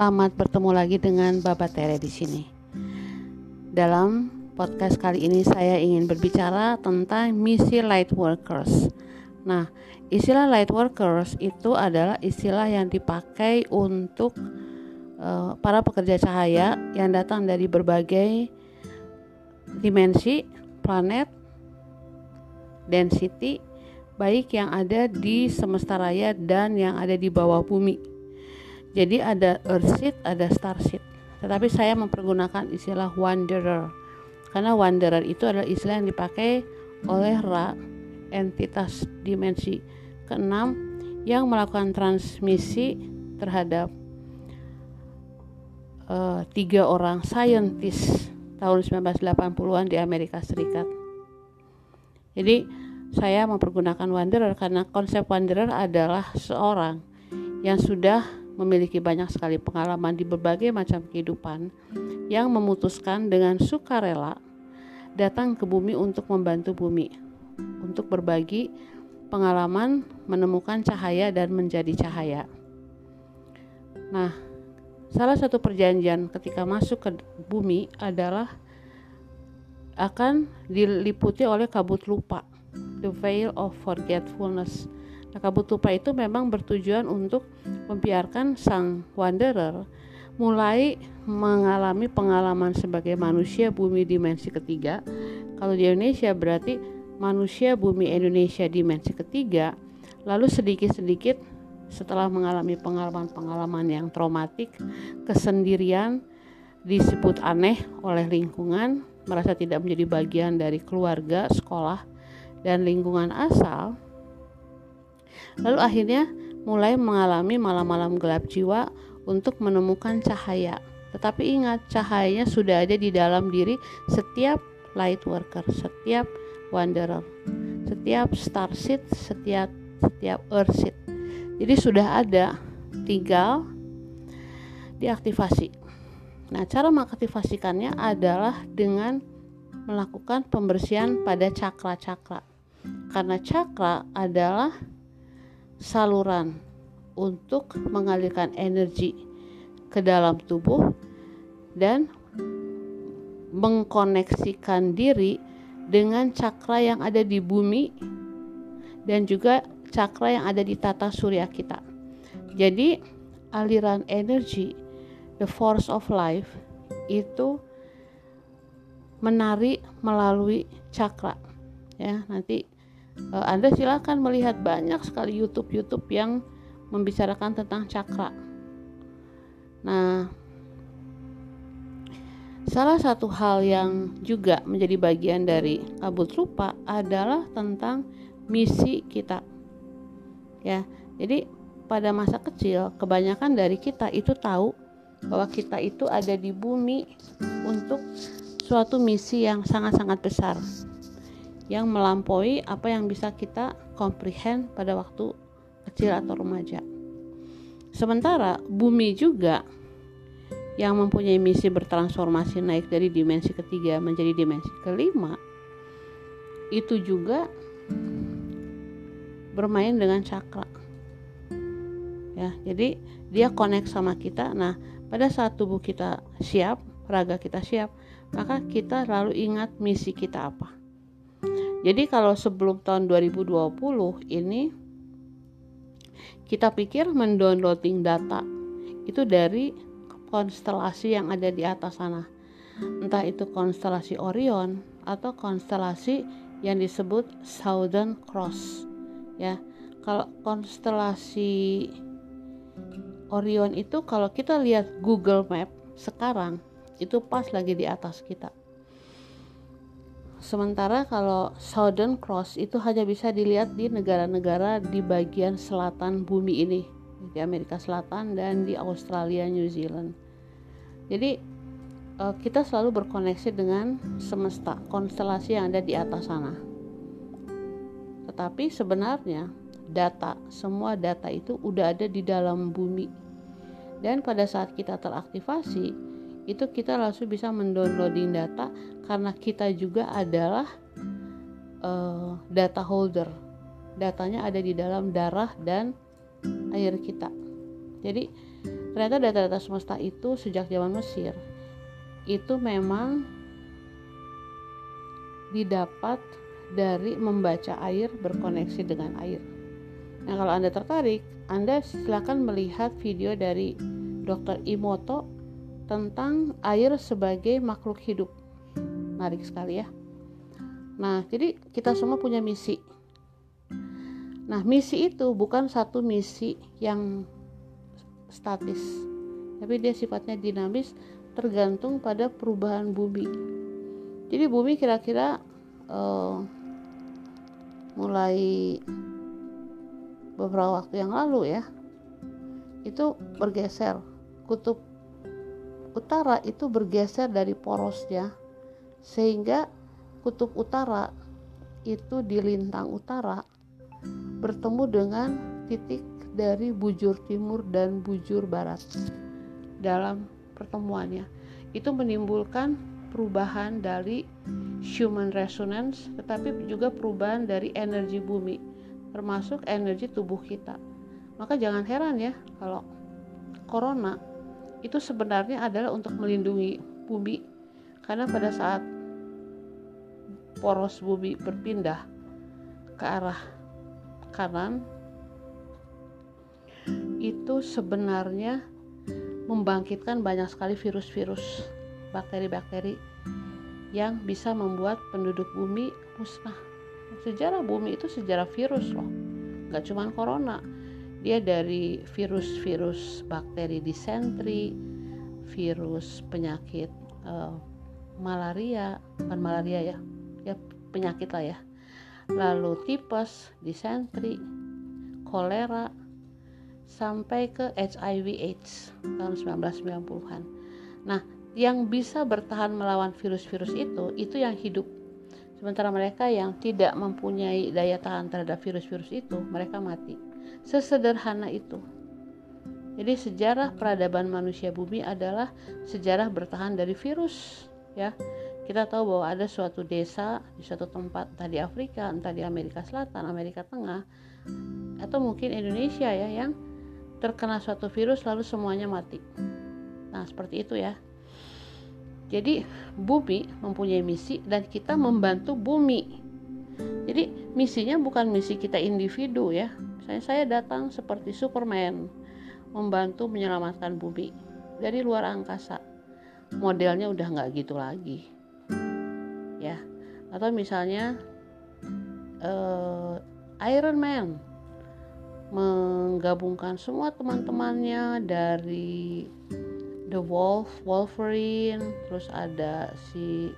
Selamat bertemu lagi dengan Bapak Tere di sini. Dalam podcast kali ini saya ingin berbicara tentang misi light workers. Nah, istilah light workers itu adalah istilah yang dipakai untuk uh, para pekerja cahaya yang datang dari berbagai dimensi, planet, density, baik yang ada di semesta raya dan yang ada di bawah bumi jadi ada Earthseed, ada Starseed. Tetapi saya mempergunakan istilah wanderer. Karena wanderer itu adalah istilah yang dipakai oleh Ra, entitas dimensi keenam yang melakukan transmisi terhadap uh, tiga orang saintis tahun 1980-an di Amerika Serikat. Jadi saya mempergunakan wanderer karena konsep wanderer adalah seorang yang sudah memiliki banyak sekali pengalaman di berbagai macam kehidupan yang memutuskan dengan sukarela datang ke bumi untuk membantu bumi, untuk berbagi pengalaman menemukan cahaya dan menjadi cahaya. Nah, salah satu perjanjian ketika masuk ke bumi adalah akan diliputi oleh kabut lupa, the veil of forgetfulness Nah, kabut lupa itu memang bertujuan untuk membiarkan sang wanderer mulai mengalami pengalaman sebagai manusia bumi dimensi ketiga. Kalau di Indonesia berarti manusia bumi Indonesia dimensi ketiga, lalu sedikit-sedikit setelah mengalami pengalaman-pengalaman yang traumatik, kesendirian, disebut aneh oleh lingkungan, merasa tidak menjadi bagian dari keluarga, sekolah, dan lingkungan asal, Lalu akhirnya mulai mengalami malam-malam gelap jiwa untuk menemukan cahaya. Tetapi ingat, cahayanya sudah ada di dalam diri setiap light worker, setiap wanderer, setiap starseed, setiap setiap earthseed. Jadi sudah ada, tinggal diaktifasi. Nah, cara mengaktifasikannya adalah dengan melakukan pembersihan pada cakra-cakra. Karena cakra adalah saluran untuk mengalirkan energi ke dalam tubuh dan mengkoneksikan diri dengan cakra yang ada di bumi dan juga cakra yang ada di tata surya kita. Jadi aliran energi the force of life itu menarik melalui cakra ya nanti Anda silakan melihat banyak sekali YouTube-YouTube yang membicarakan tentang cakra. Nah, salah satu hal yang juga menjadi bagian dari kabut lupa adalah tentang misi kita. Ya, jadi pada masa kecil kebanyakan dari kita itu tahu bahwa kita itu ada di bumi untuk suatu misi yang sangat-sangat besar yang melampaui apa yang bisa kita comprehend pada waktu kecil atau remaja. Sementara bumi juga yang mempunyai misi bertransformasi naik dari dimensi ketiga menjadi dimensi kelima itu juga bermain dengan cakra. Ya, jadi dia connect sama kita. Nah, pada saat tubuh kita siap, raga kita siap, maka kita lalu ingat misi kita apa. Jadi kalau sebelum tahun 2020 ini kita pikir mendownloading data itu dari konstelasi yang ada di atas sana. Entah itu konstelasi Orion atau konstelasi yang disebut Southern Cross. Ya. Kalau konstelasi Orion itu kalau kita lihat Google Map sekarang itu pas lagi di atas kita. Sementara kalau Southern Cross itu hanya bisa dilihat di negara-negara di bagian selatan bumi ini, di Amerika Selatan dan di Australia, New Zealand. Jadi eh, kita selalu berkoneksi dengan semesta, konstelasi yang ada di atas sana. Tetapi sebenarnya data, semua data itu udah ada di dalam bumi. Dan pada saat kita teraktivasi, itu kita langsung bisa mendownloading data karena kita juga adalah uh, data holder datanya ada di dalam darah dan air kita jadi ternyata data-data semesta itu sejak zaman Mesir itu memang didapat dari membaca air berkoneksi dengan air. Nah, kalau Anda tertarik, Anda silakan melihat video dari Dr. Imoto tentang air sebagai makhluk hidup. Menarik sekali ya. Nah, jadi kita semua punya misi. Nah, misi itu bukan satu misi yang statis, tapi dia sifatnya dinamis tergantung pada perubahan bumi. Jadi bumi kira-kira uh, mulai beberapa waktu yang lalu ya itu bergeser kutub utara itu bergeser dari porosnya sehingga kutub utara itu di lintang utara bertemu dengan titik dari bujur timur dan bujur barat dalam pertemuannya. Itu menimbulkan perubahan dari human resonance tetapi juga perubahan dari energi bumi termasuk energi tubuh kita. Maka jangan heran ya kalau corona itu sebenarnya adalah untuk melindungi bumi. Karena pada saat poros bumi berpindah ke arah kanan itu sebenarnya membangkitkan banyak sekali virus-virus bakteri-bakteri yang bisa membuat penduduk bumi musnah. Sejarah bumi itu sejarah virus loh nggak cuma corona dia dari virus-virus bakteri disentri, virus penyakit uh, malaria, bukan malaria ya, ya penyakit lah ya. Lalu tipes, disentri, kolera, sampai ke HIV/AIDS tahun 1990-an. Nah, yang bisa bertahan melawan virus-virus itu, itu yang hidup. Sementara mereka yang tidak mempunyai daya tahan terhadap virus-virus itu, mereka mati. Sesederhana itu. Jadi sejarah peradaban manusia bumi adalah sejarah bertahan dari virus, ya. Kita tahu bahwa ada suatu desa di suatu tempat, entah di Afrika, entah di Amerika Selatan, Amerika Tengah, atau mungkin Indonesia ya yang terkena suatu virus lalu semuanya mati. Nah, seperti itu ya. Jadi, bumi mempunyai misi dan kita membantu bumi. Jadi, misinya bukan misi kita individu ya, Misalnya saya datang seperti Superman membantu menyelamatkan bumi dari luar angkasa. Modelnya udah nggak gitu lagi, ya. Atau misalnya uh, Iron Man menggabungkan semua teman-temannya dari The Wolf, Wolverine, terus ada si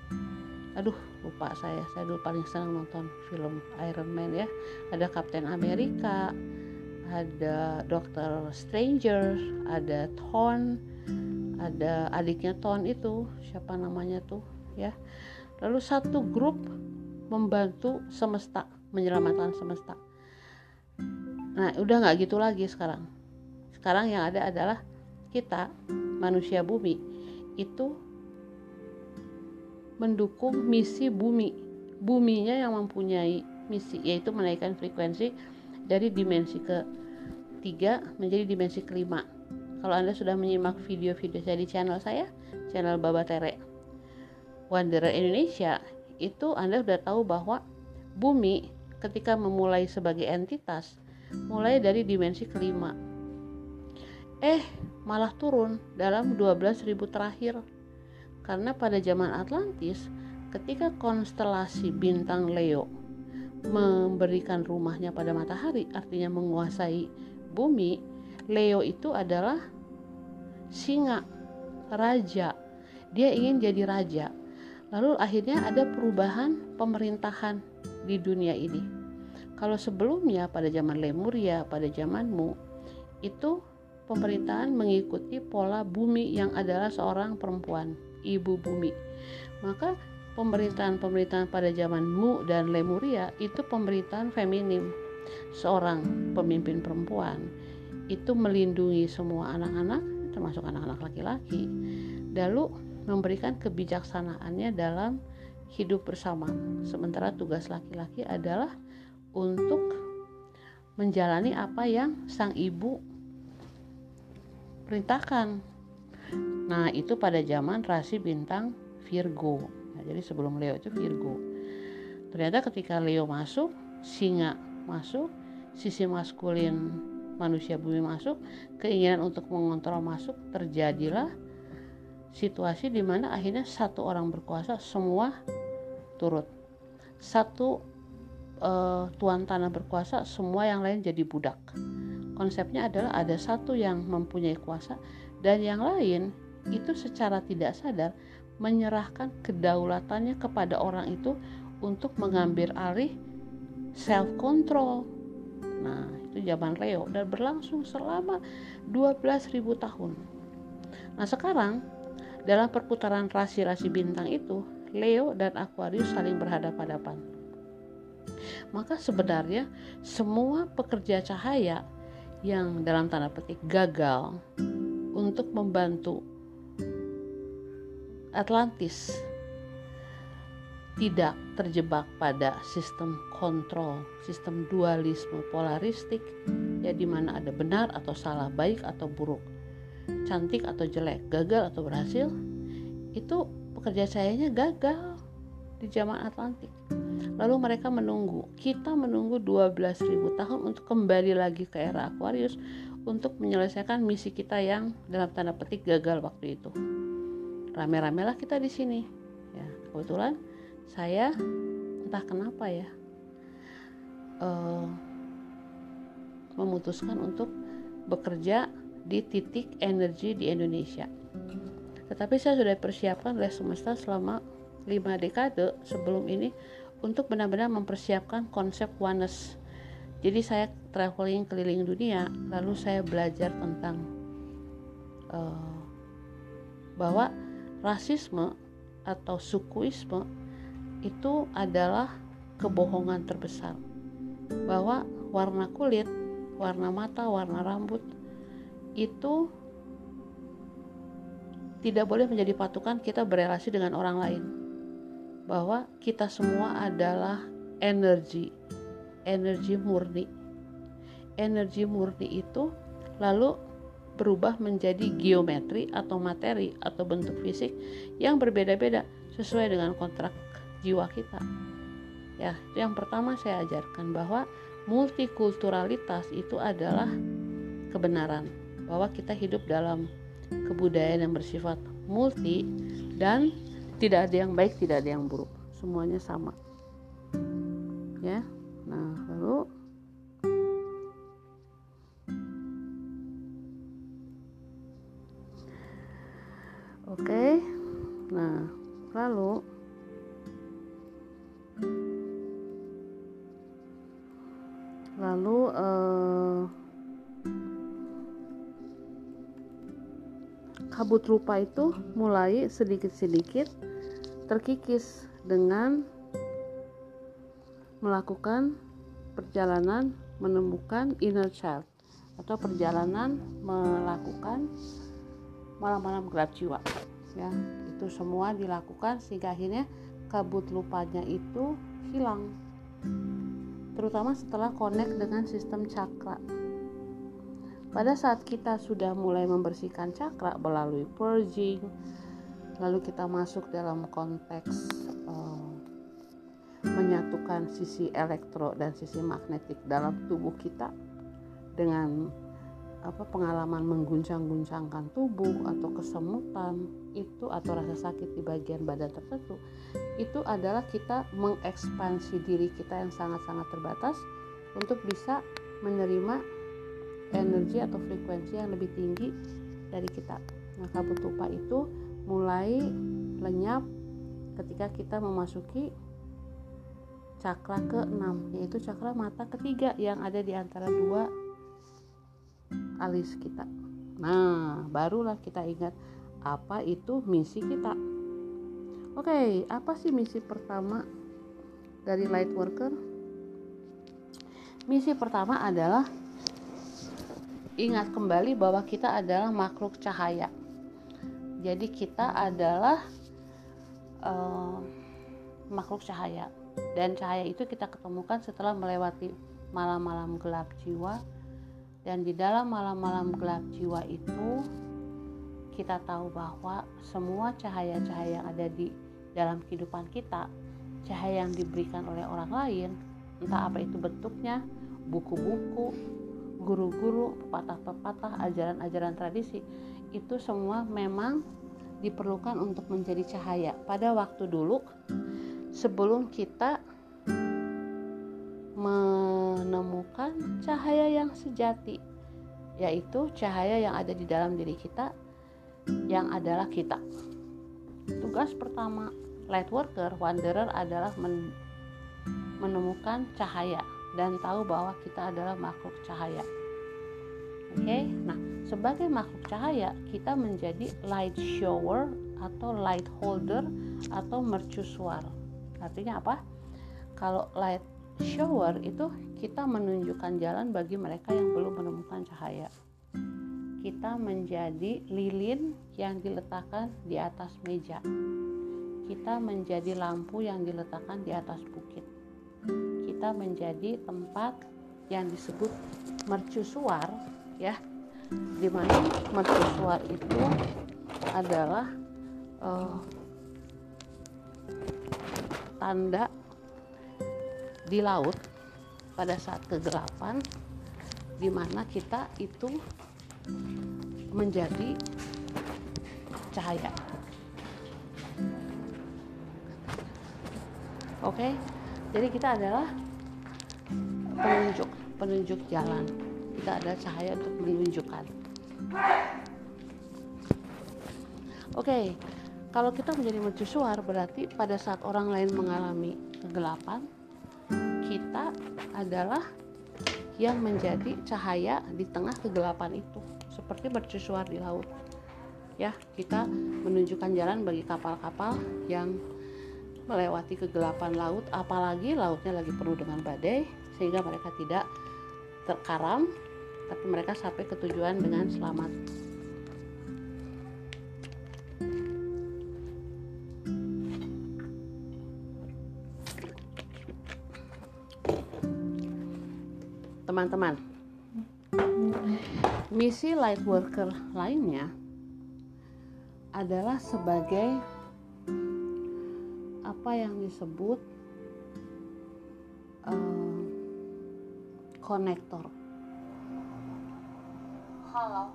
aduh lupa saya saya dulu paling senang nonton film Iron Man ya. Ada Captain America ada Doctor Stranger ada Thorn ada adiknya Thorn itu siapa namanya tuh ya. Lalu satu grup membantu semesta menyelamatkan semesta. Nah udah nggak gitu lagi sekarang. Sekarang yang ada adalah kita manusia bumi itu mendukung misi bumi. Buminya yang mempunyai misi yaitu menaikkan frekuensi dari dimensi ke tiga menjadi dimensi kelima. Kalau Anda sudah menyimak video-video saya di channel saya, channel Baba Tere Wanderer Indonesia, itu Anda sudah tahu bahwa bumi ketika memulai sebagai entitas mulai dari dimensi kelima. Eh, malah turun dalam 12.000 terakhir karena pada zaman Atlantis, ketika konstelasi bintang Leo memberikan rumahnya pada matahari, artinya menguasai bumi, Leo itu adalah singa, raja. Dia ingin jadi raja. Lalu akhirnya ada perubahan pemerintahan di dunia ini. Kalau sebelumnya pada zaman Lemuria, pada zamanmu, itu pemerintahan mengikuti pola bumi yang adalah seorang perempuan ibu bumi. Maka pemerintahan-pemerintahan pada zaman Mu dan Lemuria itu pemerintahan feminim. Seorang pemimpin perempuan itu melindungi semua anak-anak termasuk anak-anak laki-laki. Lalu memberikan kebijaksanaannya dalam hidup bersama. Sementara tugas laki-laki adalah untuk menjalani apa yang sang ibu perintahkan. Nah, itu pada zaman rasi bintang Virgo. Nah, jadi sebelum Leo itu Virgo. Ternyata ketika Leo masuk, singa masuk, sisi maskulin manusia bumi masuk, keinginan untuk mengontrol masuk, terjadilah situasi di mana akhirnya satu orang berkuasa semua turut. Satu uh, tuan tanah berkuasa, semua yang lain jadi budak. Konsepnya adalah ada satu yang mempunyai kuasa dan yang lain itu secara tidak sadar menyerahkan kedaulatannya kepada orang itu untuk mengambil alih self control. Nah, itu zaman Leo dan berlangsung selama 12.000 tahun. Nah, sekarang dalam perputaran rasi-rasi bintang itu, Leo dan Aquarius saling berhadapan-hadapan. Maka sebenarnya semua pekerja cahaya yang dalam tanda petik gagal untuk membantu Atlantis tidak terjebak pada sistem kontrol, sistem dualisme polaristik, ya di mana ada benar atau salah, baik atau buruk, cantik atau jelek, gagal atau berhasil, itu pekerja sayanya gagal di zaman Atlantik. Lalu mereka menunggu, kita menunggu 12.000 tahun untuk kembali lagi ke era Aquarius untuk menyelesaikan misi kita yang dalam tanda petik gagal waktu itu. Rame-ramelah kita di sini. Ya, kebetulan saya entah kenapa ya uh, memutuskan untuk bekerja di titik energi di Indonesia. Tetapi saya sudah persiapkan oleh semesta selama lima dekade sebelum ini untuk benar-benar mempersiapkan konsep oneness. Jadi saya traveling keliling dunia, lalu saya belajar tentang uh, bahwa rasisme atau sukuisme itu adalah kebohongan terbesar bahwa warna kulit, warna mata, warna rambut itu tidak boleh menjadi patokan kita berelasi dengan orang lain. Bahwa kita semua adalah energi, energi murni. Energi murni itu lalu berubah menjadi geometri atau materi atau bentuk fisik yang berbeda-beda sesuai dengan kontrak jiwa kita. Ya, yang pertama saya ajarkan bahwa multikulturalitas itu adalah kebenaran, bahwa kita hidup dalam kebudayaan yang bersifat multi dan tidak ada yang baik, tidak ada yang buruk, semuanya sama. Ya. Rupa itu mulai sedikit-sedikit terkikis dengan melakukan perjalanan menemukan inner child atau perjalanan melakukan malam-malam gelap jiwa ya itu semua dilakukan sehingga akhirnya kabut lupanya itu hilang terutama setelah connect dengan sistem cakra. Pada saat kita sudah mulai membersihkan cakra melalui purging, lalu kita masuk dalam konteks uh, menyatukan sisi elektro dan sisi magnetik dalam tubuh kita dengan apa pengalaman mengguncang-guncangkan tubuh atau kesemutan itu atau rasa sakit di bagian badan tertentu itu adalah kita mengekspansi diri kita yang sangat-sangat terbatas untuk bisa menerima energi atau frekuensi yang lebih tinggi dari kita. Nah, kabut tupa itu mulai lenyap ketika kita memasuki cakra ke-6 yaitu cakra mata ketiga yang ada di antara dua alis kita. Nah, barulah kita ingat apa itu misi kita. Oke, apa sih misi pertama dari light worker? Misi pertama adalah ingat kembali bahwa kita adalah makhluk cahaya. Jadi kita adalah uh, makhluk cahaya dan cahaya itu kita ketemukan setelah melewati malam-malam gelap jiwa Dan di dalam malam-malam gelap jiwa itu kita tahu bahwa semua cahaya-cahaya yang ada di dalam kehidupan kita, cahaya yang diberikan oleh orang lain, entah apa itu bentuknya, buku-buku, guru-guru, pepatah-pepatah, ajaran-ajaran tradisi, itu semua memang diperlukan untuk menjadi cahaya. Pada waktu dulu, sebelum kita menemukan cahaya yang sejati, yaitu cahaya yang ada di dalam diri kita yang adalah kita. Tugas pertama light worker, wanderer adalah men menemukan cahaya dan tahu bahwa kita adalah makhluk cahaya. Oke, okay? nah sebagai makhluk cahaya kita menjadi light shower atau light holder atau mercusuar. Artinya apa? Kalau light shower itu kita menunjukkan jalan bagi mereka yang belum menemukan cahaya kita menjadi lilin yang diletakkan di atas meja. Kita menjadi lampu yang diletakkan di atas bukit. Kita menjadi tempat yang disebut mercusuar ya. Di mana mercusuar itu adalah uh, tanda di laut pada saat kegelapan di mana kita itu menjadi cahaya. Oke, okay? jadi kita adalah penunjuk, penunjuk jalan. Kita ada cahaya untuk menunjukkan. Oke, okay. kalau kita menjadi mercusuar berarti pada saat orang lain mengalami kegelapan, kita adalah yang menjadi cahaya di tengah kegelapan itu seperti mercusuar di laut ya kita menunjukkan jalan bagi kapal-kapal yang melewati kegelapan laut apalagi lautnya lagi penuh dengan badai sehingga mereka tidak terkaram tapi mereka sampai ke tujuan dengan selamat. Teman-teman misi light worker lainnya adalah sebagai apa yang disebut uh, konektor. Halo.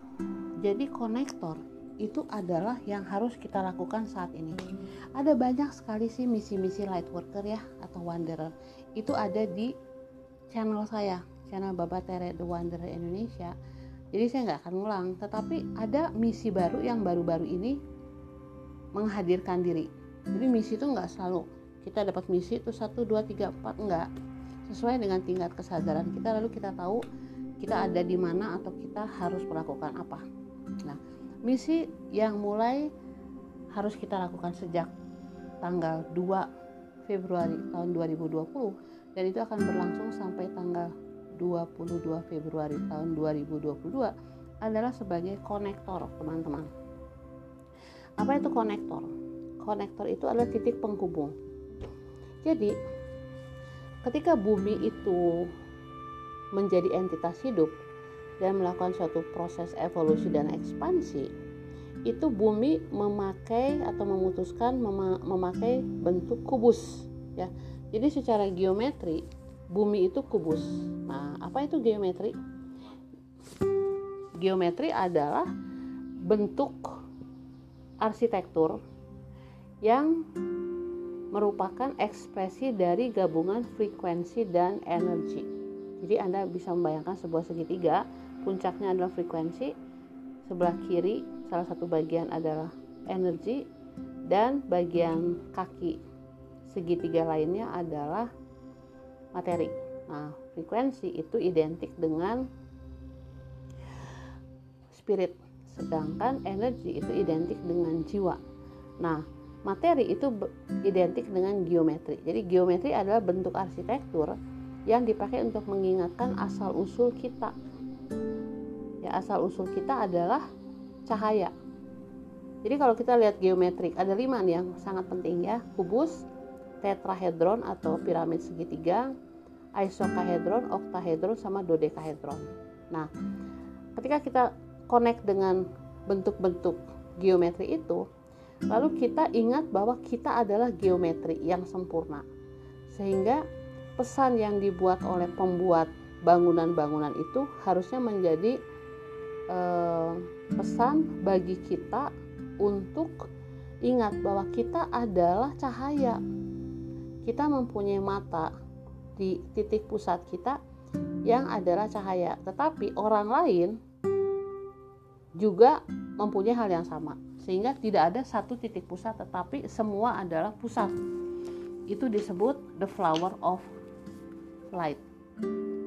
Jadi konektor itu adalah yang harus kita lakukan saat ini. Ada banyak sekali sih misi-misi light worker ya atau wanderer. Itu ada di channel saya channel Baba Tere The Wanderer Indonesia jadi saya nggak akan ngulang tetapi ada misi baru yang baru-baru ini menghadirkan diri jadi misi itu nggak selalu kita dapat misi itu satu dua tiga empat enggak sesuai dengan tingkat kesadaran kita lalu kita tahu kita ada di mana atau kita harus melakukan apa. Nah misi yang mulai harus kita lakukan sejak tanggal 2 Februari tahun 2020 dan itu akan berlangsung sampai tanggal 22 Februari tahun 2022 adalah sebagai konektor teman-teman. Apa itu konektor? konektor itu adalah titik penghubung. Jadi ketika bumi itu menjadi entitas hidup dan melakukan suatu proses evolusi dan ekspansi itu bumi memakai atau memutuskan memakai bentuk kubus ya jadi secara geometri bumi itu kubus. Nah, apa itu geometri? Geometri adalah bentuk arsitektur yang merupakan ekspresi dari gabungan frekuensi dan energi. Jadi Anda bisa membayangkan sebuah segitiga, puncaknya adalah frekuensi, sebelah kiri salah satu bagian adalah energi dan bagian kaki segitiga lainnya adalah materi. Nah, frekuensi itu identik dengan spirit, sedangkan energi itu identik dengan jiwa. Nah, materi itu identik dengan geometri. Jadi geometri adalah bentuk arsitektur yang dipakai untuk mengingatkan asal usul kita. Ya, asal usul kita adalah cahaya. Jadi kalau kita lihat geometrik ada lima nih yang sangat penting ya, kubus, tetrahedron atau piramid segitiga, isokahedron, oktahedron sama dodekahedron. Nah, ketika kita connect dengan bentuk-bentuk geometri itu, lalu kita ingat bahwa kita adalah geometri yang sempurna. Sehingga pesan yang dibuat oleh pembuat bangunan-bangunan itu harusnya menjadi eh, pesan bagi kita untuk ingat bahwa kita adalah cahaya. Kita mempunyai mata di titik pusat kita yang adalah cahaya, tetapi orang lain juga mempunyai hal yang sama, sehingga tidak ada satu titik pusat, tetapi semua adalah pusat. Itu disebut the flower of light.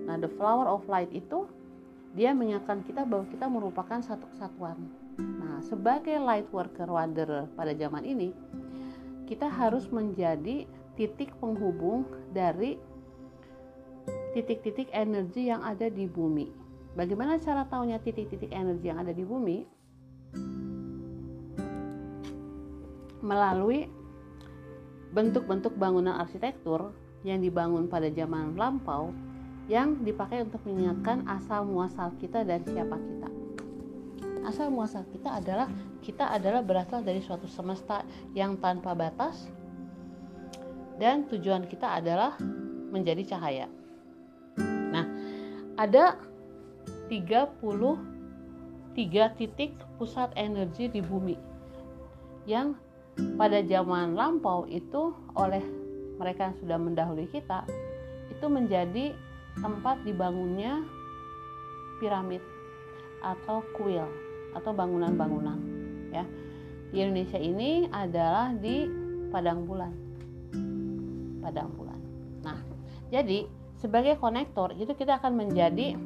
Nah, the flower of light itu dia mengingatkan kita bahwa kita merupakan satu kesatuan. Nah, sebagai light worker wanderer pada zaman ini, kita harus menjadi titik penghubung dari titik-titik energi yang ada di bumi. Bagaimana cara tahunya titik-titik energi yang ada di bumi? Melalui bentuk-bentuk bangunan arsitektur yang dibangun pada zaman lampau yang dipakai untuk mengingatkan asal muasal kita dan siapa kita. Asal muasal kita adalah kita adalah berasal dari suatu semesta yang tanpa batas dan tujuan kita adalah menjadi cahaya ada 33 titik pusat energi di bumi yang pada zaman lampau itu oleh mereka yang sudah mendahului kita itu menjadi tempat dibangunnya piramid atau kuil atau bangunan-bangunan ya. Di Indonesia ini adalah di Padang Bulan. Padang Bulan. Nah jadi sebagai konektor itu kita akan menjadi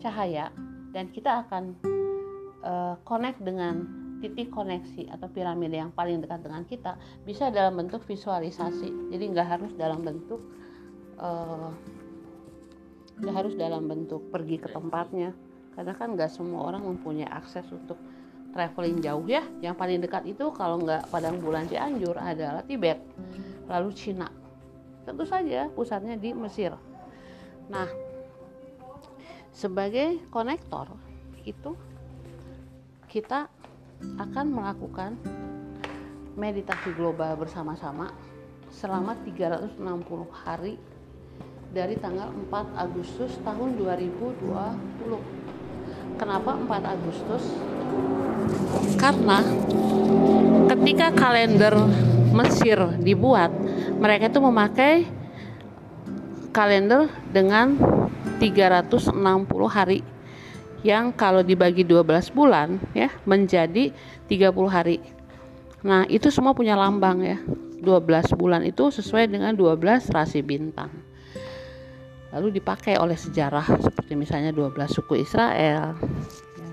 cahaya dan kita akan uh, connect dengan titik koneksi atau piramida yang paling dekat dengan kita bisa dalam bentuk visualisasi. Jadi nggak harus dalam bentuk uh, nggak harus dalam bentuk pergi ke tempatnya. Karena kan nggak semua orang mempunyai akses untuk traveling jauh ya. Yang paling dekat itu kalau nggak Padang Bulan Cianjur adalah Tibet lalu Cina. Tentu saja pusatnya di Mesir. Nah, sebagai konektor itu kita akan melakukan meditasi global bersama-sama selama 360 hari dari tanggal 4 Agustus tahun 2020. Kenapa 4 Agustus? Karena ketika kalender Mesir dibuat, mereka itu memakai kalender dengan 360 hari yang kalau dibagi 12 bulan ya menjadi 30 hari. Nah, itu semua punya lambang ya. 12 bulan itu sesuai dengan 12 rasi bintang. Lalu dipakai oleh sejarah seperti misalnya 12 suku Israel. Ya.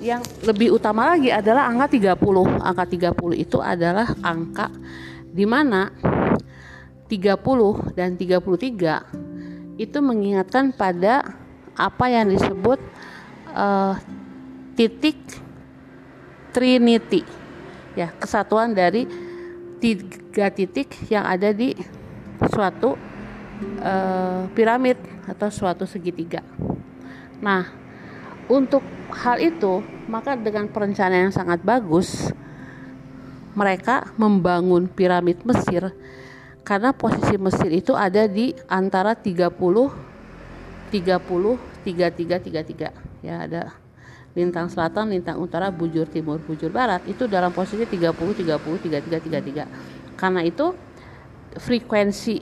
Yang lebih utama lagi adalah angka 30. Angka 30 itu adalah angka di mana 30 dan 33 itu mengingatkan pada apa yang disebut uh, titik trinity ya kesatuan dari tiga titik yang ada di suatu uh, piramid atau suatu segitiga. Nah, untuk hal itu maka dengan perencanaan yang sangat bagus mereka membangun piramid Mesir karena posisi Mesir itu ada di antara 30 30 33 33 ya ada lintang selatan, lintang utara, bujur timur, bujur barat itu dalam posisi 30 30 33 33. Karena itu frekuensi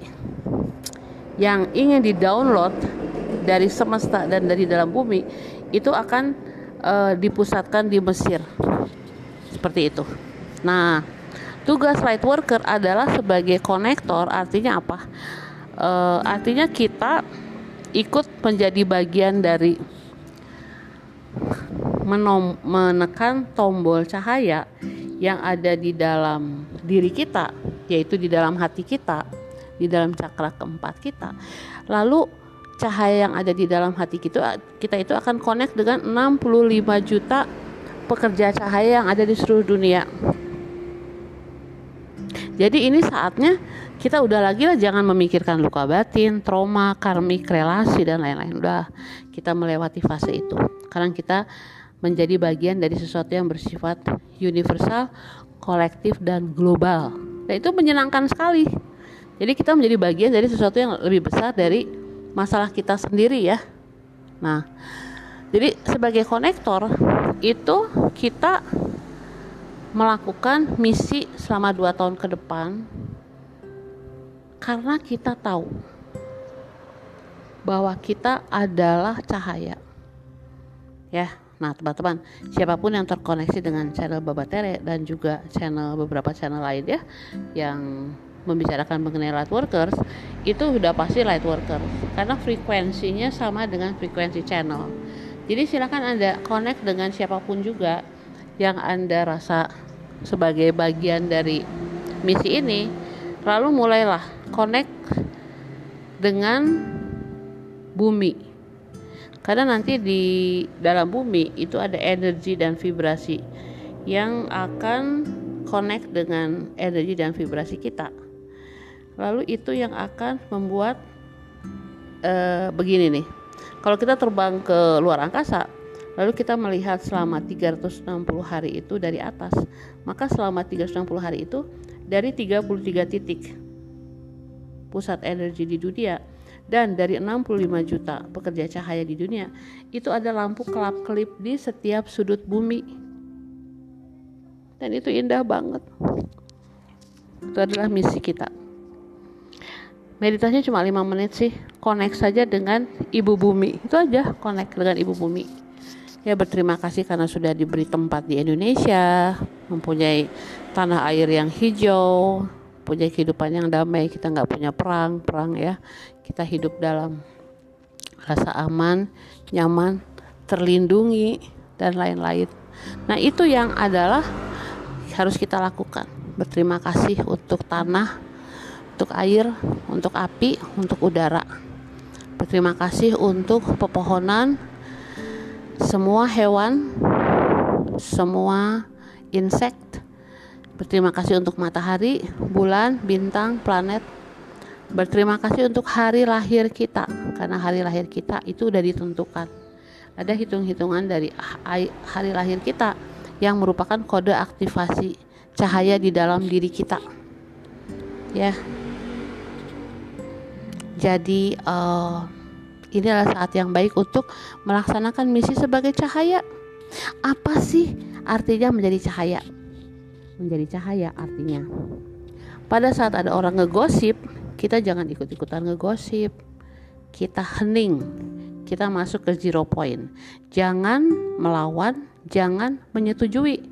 yang ingin di-download dari semesta dan dari dalam bumi itu akan uh, dipusatkan di Mesir. Seperti itu. Nah, Tugas light worker adalah sebagai konektor, artinya apa? E, artinya kita ikut menjadi bagian dari menom, menekan tombol cahaya yang ada di dalam diri kita, yaitu di dalam hati kita, di dalam cakra keempat kita. Lalu cahaya yang ada di dalam hati kita kita itu akan connect dengan 65 juta pekerja cahaya yang ada di seluruh dunia. Jadi ini saatnya kita udah lagi lah jangan memikirkan luka batin, trauma, karmik, relasi dan lain-lain. Udah kita melewati fase itu. Karena kita menjadi bagian dari sesuatu yang bersifat universal, kolektif dan global. Dan itu menyenangkan sekali. Jadi kita menjadi bagian dari sesuatu yang lebih besar dari masalah kita sendiri ya. Nah, jadi sebagai konektor itu kita melakukan misi selama dua tahun ke depan karena kita tahu bahwa kita adalah cahaya. Ya, nah teman-teman, siapa pun yang terkoneksi dengan channel Babatere dan juga channel beberapa channel lain ya yang membicarakan mengenai light workers itu sudah pasti light workers karena frekuensinya sama dengan frekuensi channel. Jadi silakan anda connect dengan siapa pun juga yang anda rasa sebagai bagian dari misi ini lalu mulailah connect dengan bumi. Karena nanti di dalam bumi itu ada energi dan vibrasi yang akan connect dengan energi dan vibrasi kita. Lalu itu yang akan membuat uh, begini nih. Kalau kita terbang ke luar angkasa lalu kita melihat selama 360 hari itu dari atas. Maka selama 360 hari itu dari 33 titik pusat energi di dunia dan dari 65 juta pekerja cahaya di dunia itu ada lampu kelap-kelip di setiap sudut bumi. Dan itu indah banget. Itu adalah misi kita. Meditasinya cuma lima menit sih. Connect saja dengan ibu bumi. Itu aja connect dengan ibu bumi ya berterima kasih karena sudah diberi tempat di Indonesia mempunyai tanah air yang hijau punya kehidupan yang damai. Kita nggak punya perang perang ya. Kita hidup dalam rasa aman nyaman terlindungi dan lain-lain. Nah itu yang adalah harus kita lakukan. Berterima kasih untuk tanah untuk air, untuk api, untuk udara. Berterima kasih untuk pepohonan, semua hewan, semua insek. Berterima kasih untuk matahari, bulan, bintang, planet. Berterima kasih untuk hari lahir kita, karena hari lahir kita itu sudah ditentukan. Ada hitung-hitungan dari hari lahir kita yang merupakan kode aktivasi cahaya di dalam diri kita. Ya, jadi uh, ini adalah saat yang baik untuk melaksanakan misi sebagai cahaya. Apa sih artinya menjadi cahaya? Menjadi cahaya artinya pada saat ada orang ngegosip, kita jangan ikut-ikutan ngegosip. Kita hening. Kita masuk ke zero point. Jangan melawan, jangan menyetujui.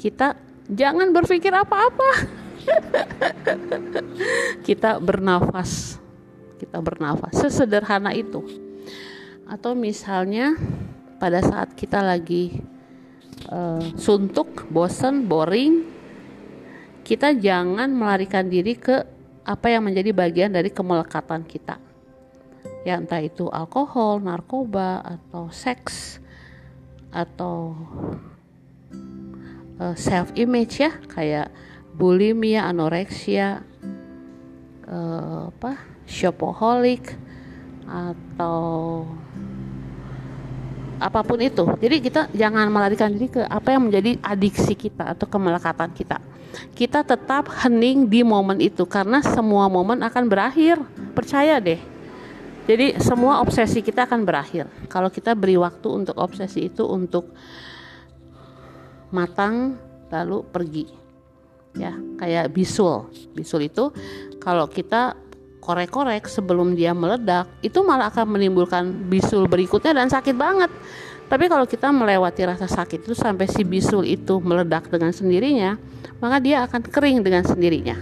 Kita jangan berpikir apa-apa. kita bernafas kita bernafas. Sesederhana itu. Atau misalnya pada saat kita lagi uh, suntuk bosen boring kita jangan melarikan diri ke apa yang menjadi bagian dari kemelekatan kita. Ya entah itu alkohol narkoba atau seks atau uh, eh, self image ya kayak bulimia anoreksia uh, apa shopaholic atau apa pun itu. Jadi kita jangan melarikan diri ke apa yang menjadi adiksi kita atau kemelekatan kita. Kita tetap hening di momen itu karena semua momen akan berakhir. Percaya deh. Jadi semua obsesi kita akan berakhir. Kalau kita beri waktu untuk obsesi itu untuk matang lalu pergi. Ya, kayak bisul. Bisul itu kalau kita korek-korek sebelum dia meledak itu malah akan menimbulkan bisul berikutnya dan sakit banget. Tapi kalau kita melewati rasa sakit itu sampai si bisul itu meledak dengan sendirinya maka dia akan kering dengan sendirinya.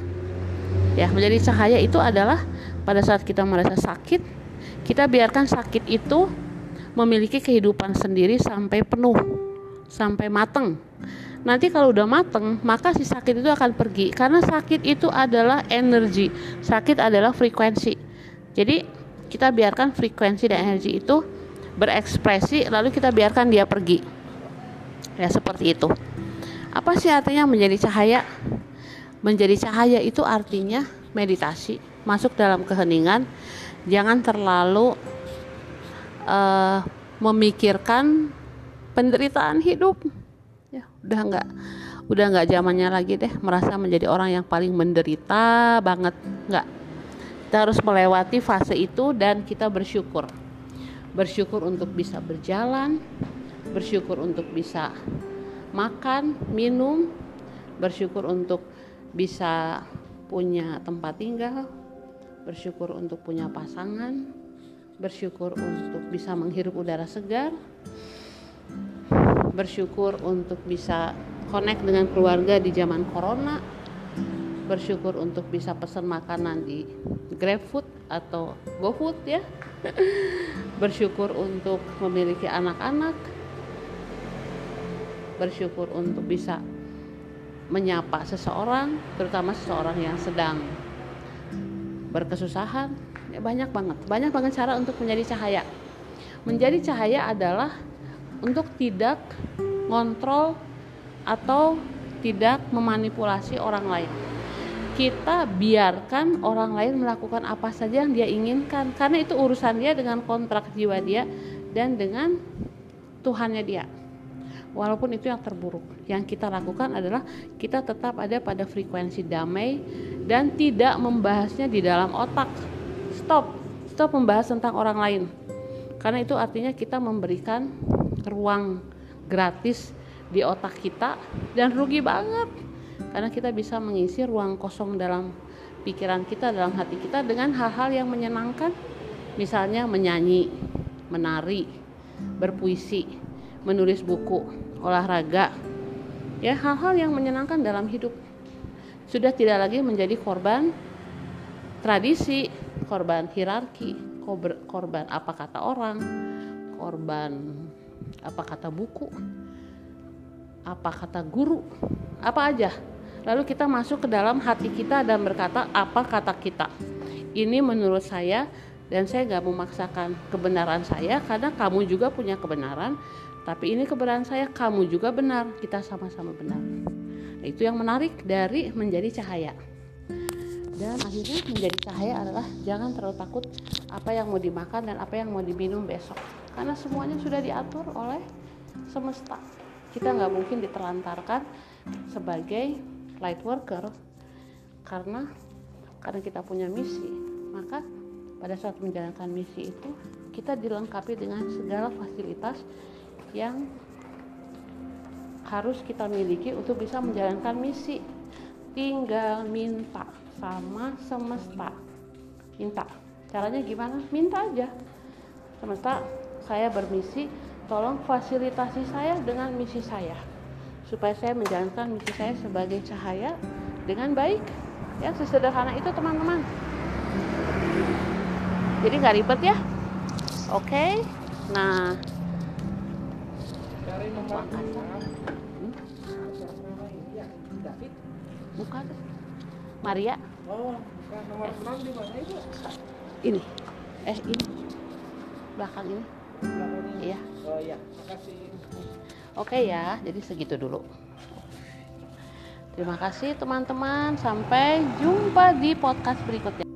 Ya menjadi cahaya itu adalah pada saat kita merasa sakit kita biarkan sakit itu memiliki kehidupan sendiri sampai penuh sampai mateng nanti kalau udah mateng maka si sakit itu akan pergi. Karena sakit itu adalah energi. Sakit adalah frekuensi. Jadi kita biarkan frekuensi dan energi itu berekspresi lalu kita biarkan dia pergi. Ya seperti itu. Apa sih artinya menjadi cahaya? Menjadi cahaya itu artinya meditasi. Masuk dalam keheningan. Jangan terlalu uh, memikirkan penderitaan hidup udah nggak udah nggak zamannya lagi deh merasa menjadi orang yang paling menderita banget. Nggak. Kita harus melewati fase itu dan kita bersyukur. Bersyukur untuk bisa berjalan bersyukur untuk bisa makan minum bersyukur untuk bisa punya tempat tinggal bersyukur untuk punya pasangan bersyukur untuk bisa menghirup udara segar bersyukur untuk bisa connect dengan keluarga di zaman corona bersyukur untuk bisa pesan makanan di GrabFood atau GoFood ya bersyukur untuk memiliki anak-anak bersyukur untuk bisa menyapa seseorang terutama seseorang yang sedang berkesusahan. Ya banyak banget banyak banget cara untuk menjadi cahaya. Menjadi cahaya adalah untuk tidak ngontrol atau tidak memanipulasi orang lain. Kita biarkan orang lain melakukan apa saja yang dia inginkan karena itu urusan dia dengan kontrak jiwa dia dan dengan Tuhannya dia. Walaupun itu yang terburuk, yang kita lakukan adalah kita tetap ada pada frekuensi damai dan tidak membahasnya di dalam otak. Stop, stop membahas tentang orang lain. Karena itu artinya kita memberikan ruang gratis di otak kita dan rugi banget. Karena kita bisa mengisi ruang kosong dalam pikiran kita dalam hati kita dengan hal-hal yang menyenangkan. Misalnya menyanyi menari berpuisi menulis buku olahraga. Ya hal-hal yang menyenangkan dalam hidup. Sudah tidak lagi menjadi korban tradisi korban hierarki korban apa kata orang korban apa kata buku apa kata guru, apa aja. Lalu kita masuk ke dalam hati kita dan berkata apa kata kita. Ini menurut saya dan saya nggak memaksakan kebenaran saya karena kamu juga punya kebenaran. Tapi ini kebenaran saya, kamu juga benar, kita sama-sama benar. Nah, itu yang menarik dari menjadi cahaya. Dan akhirnya menjadi cahaya adalah jangan terlalu takut apa yang mau dimakan dan apa yang mau diminum besok. Karena semuanya sudah diatur oleh semesta. Kita nggak mungkin ditelantarkan sebagai light worker karena karena kita punya misi. Maka pada saat menjalankan misi itu kita dilengkapi dengan segala fasilitas yang harus kita miliki untuk bisa menjalankan misi. Tinggal minta sama semesta. Minta. Caranya gimana? Minta aja. Semesta saya bermisi tolong fasilitasi saya dengan misi saya. Supaya saya menjalankan misi saya sebagai cahaya dengan baik. Ya sesederhana itu teman-teman. Jadi nggak ribet ya? Oke. Okay. nah. Hmm? bukan Maria ini eh ini belakang ini Iya. Oh iya, makasih. Oke ya, jadi segitu dulu. Terima kasih teman-teman, sampai jumpa di podcast berikutnya.